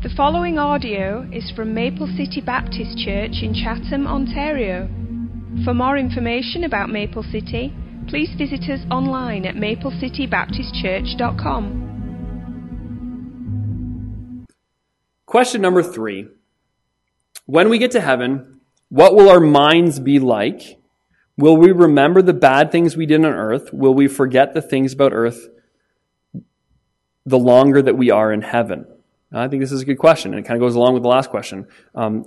The following audio is from Maple City Baptist Church in Chatham, Ontario. For more information about Maple City, please visit us online at maplecitybaptistchurch.com. Question number three. When we get to heaven, what will our minds be like? Will we remember the bad things we did on earth? Will we forget the things about earth the longer that we are in heaven? I think this is a good question, and it kind of goes along with the last question. Um,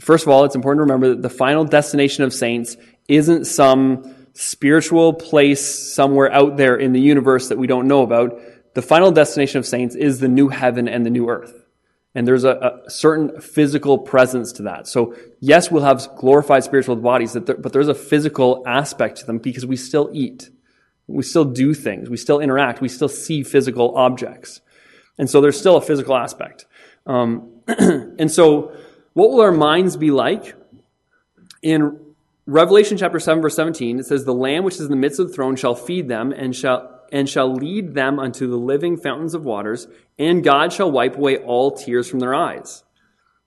first of all, it's important to remember that the final destination of saints isn't some spiritual place somewhere out there in the universe that we don't know about. The final destination of saints is the new heaven and the new earth. And there's a, a certain physical presence to that. So, yes, we'll have glorified spiritual bodies, but there's a physical aspect to them because we still eat. We still do things. We still interact. We still see physical objects. And so there's still a physical aspect. Um, and so, what will our minds be like? In Revelation chapter 7, verse 17, it says, The Lamb which is in the midst of the throne shall feed them and shall, and shall lead them unto the living fountains of waters, and God shall wipe away all tears from their eyes.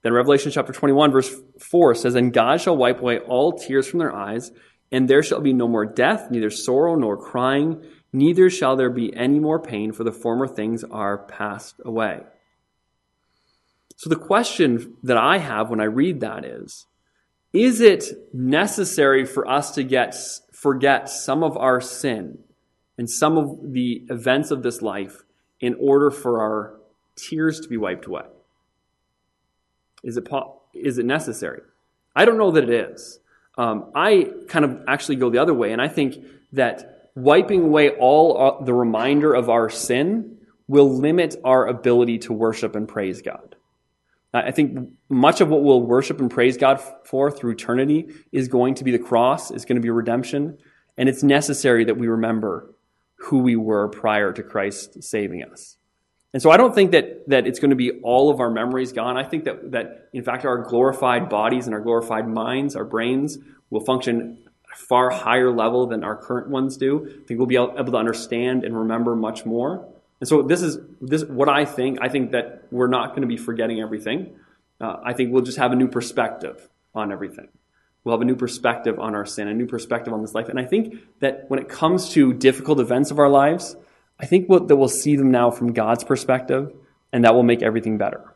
Then Revelation chapter 21, verse 4 says, And God shall wipe away all tears from their eyes, and there shall be no more death, neither sorrow nor crying neither shall there be any more pain, for the former things are passed away. So the question that I have when I read that is, is it necessary for us to get, forget some of our sin and some of the events of this life in order for our tears to be wiped away? Is it, is it necessary? I don't know that it is. Um, I kind of actually go the other way, and I think that wiping away all uh, the reminder of our sin will limit our ability to worship and praise God. I think much of what we'll worship and praise God for through eternity is going to be the cross, is going to be redemption, and it's necessary that we remember who we were prior to Christ saving us. And so I don't think that, that it's going to be all of our memories gone. I think that, that, in fact, our glorified bodies and our glorified minds, our brains, will function far higher level than our current ones do. I think we'll be able to understand and remember much more. And so this is this what I think. I think that we're not going to be forgetting everything. Uh, I think we'll just have a new perspective on everything. We'll have a new perspective on our sin, a new perspective on this life. And I think that when it comes to difficult events of our lives, I think we'll, that we'll see them now from God's perspective, and that will make everything better.